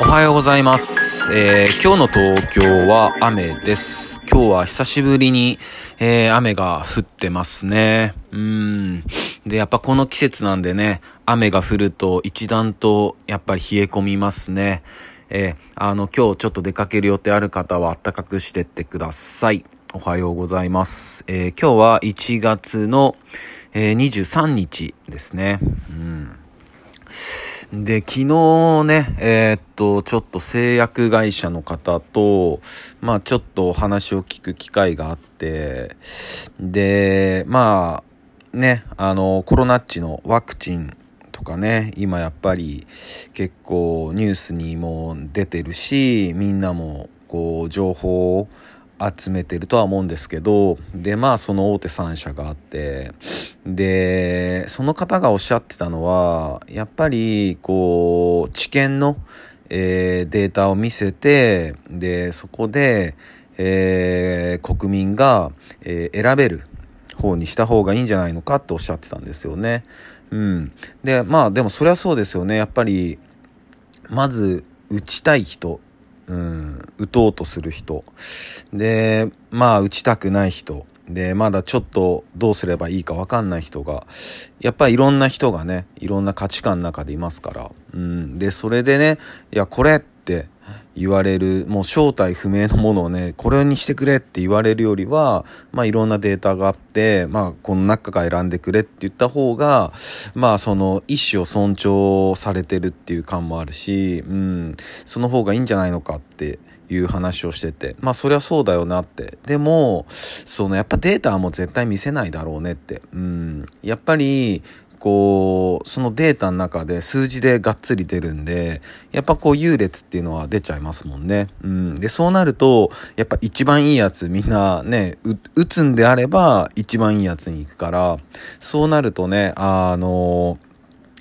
おはようございます。えー今日の東京は雨です。今日は久しぶりに、えー雨が降ってますね。うん。で、やっぱこの季節なんでね、雨が降ると一段とやっぱり冷え込みますね。えーあの、今日ちょっと出かける予定ある方は暖かくしてってください。おはようございます。え今日は1月の、え23日ですね。うん。で、昨日ね、えーっと、ちょっと製薬会社の方と、まあちょっとお話を聞く機会があって、で、まあね、あの、コロナっちのワクチンとかね、今やっぱり結構ニュースにも出てるし、みんなもこう情報を集めてるとは思うんですけど、で、まあその大手3社があって、で、その方がおっしゃってたのは、やっぱりこう、知見の、えーデータを見せて、で、そこで、えー国民が、えー選べる方にした方がいいんじゃないのかっておっしゃってたんですよね。うん。で、まあでもそれはそうですよね。やっぱり、まず、打ちたい人、うん、打とうとする人。で、まあ、打ちたくない人。で、まだちょっとどうすればいいかわかんない人が、やっぱりいろんな人がね、いろんな価値観の中でいますから。うん。で、それでね、いや、これって言われる、もう正体不明のものをね、これにしてくれって言われるよりは、まあいろんなデータがあって、まあこの中から選んでくれって言った方が、まあその意思を尊重されてるっていう感もあるし、うん、その方がいいんじゃないのかっていう話をしてて、まあそりゃそうだよなって。でも、そのやっぱデータはもう絶対見せないだろうねって。うん、やっぱり、こう、そのデータの中で数字でがっつり出るんで、やっぱこう優劣っていうのは出ちゃいますもんね。うん。で、そうなると、やっぱ一番いいやつみんなね、打つんであれば一番いいやつに行くから、そうなるとね、あの、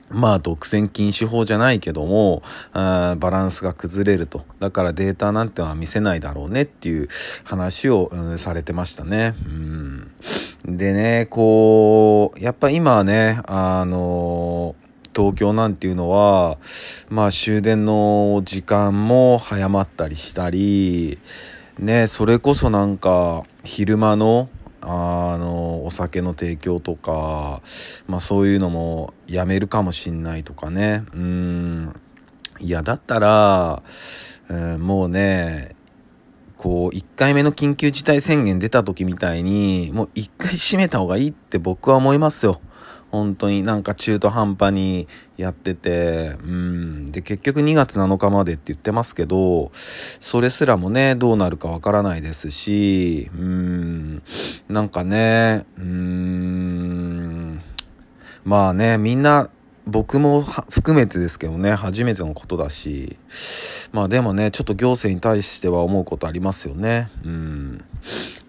まあ、独占禁止法じゃないけども、バランスが崩れると。だからデータなんてのは見せないだろうねっていう話を、うんされてましたね。うん。でね、こう、やっぱ今はね、あの東京なんていうのは、まあ終電の時間も早まったりしたり、ね、それこそなんか昼間のあのお酒の提供とか、まあそういうのもやめるかもしんないとかね。うん。いや、だったら、うんもうね、こう、1回目の緊急事態宣言出た時みたいに、もう1回閉めた方がいいって僕は思いますよ。本当になんか中途半端にやってて、うん。で、結局2月7日までって言ってますけど、それすらもね、どうなるかわからないですし、うん。なんかね、うん。まあね、みんな、僕も含めてですけどね、初めてのことだし、まあでもね、ちょっと行政に対しては思うことありますよね。うん。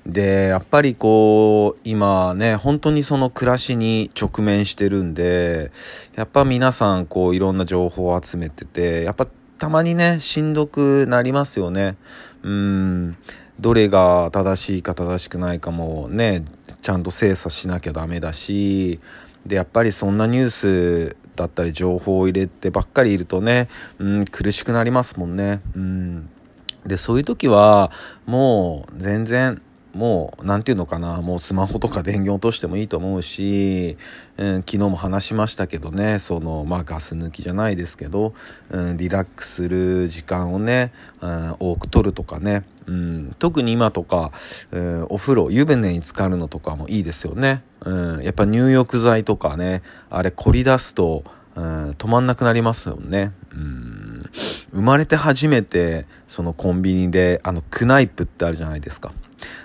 で、やっぱりこう、今ね、本当にその暮らしに直面してるんで、やっぱ皆さんこういろんな情報を集めてて、やっぱたまにね、しんどくなりますよね。うん。どれが正しいか正しくないかもね、ちゃんと精査しなきゃダメだし、で、やっぱりそんなニュースだったり情報を入れてばっかりいるとね、うん、苦しくなりますもんね。うん。で、そういう時は、もう全然、もう、なんていうのかな、もうスマホとか電源落としてもいいと思うし、うん、昨日も話しましたけどね、その、まあガス抜きじゃないですけど、うん、リラックスする時間をね、うん、多く取るとかね、うん、特に今とか、うん、お風呂、湯船に浸かるのとかもいいですよね。うん、やっぱ入浴剤とかね、あれ凝り出すと、うん、止まんなくなりますよね。うん、生まれて初めて、そのコンビニで、あの、クナイプってあるじゃないですか。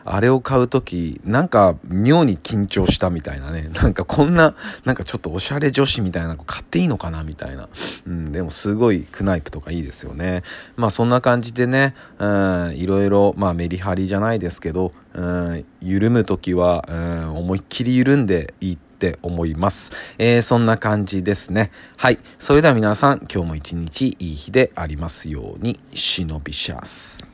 あれを買うとき、なんか妙に緊張したみたいなね。なんかこんな、なんかちょっとおしゃれ女子みたいなの買っていいのかなみたいな。うん、でもすごいクナイプとかいいですよね。まあそんな感じでね、うん、いろいろ、まあメリハリじゃないですけど、うん、緩むときは、うん、思いっきり緩んでいいって思います。えーそんな感じですね。はい。それでは皆さん、今日も一日いい日でありますように、忍びシャス。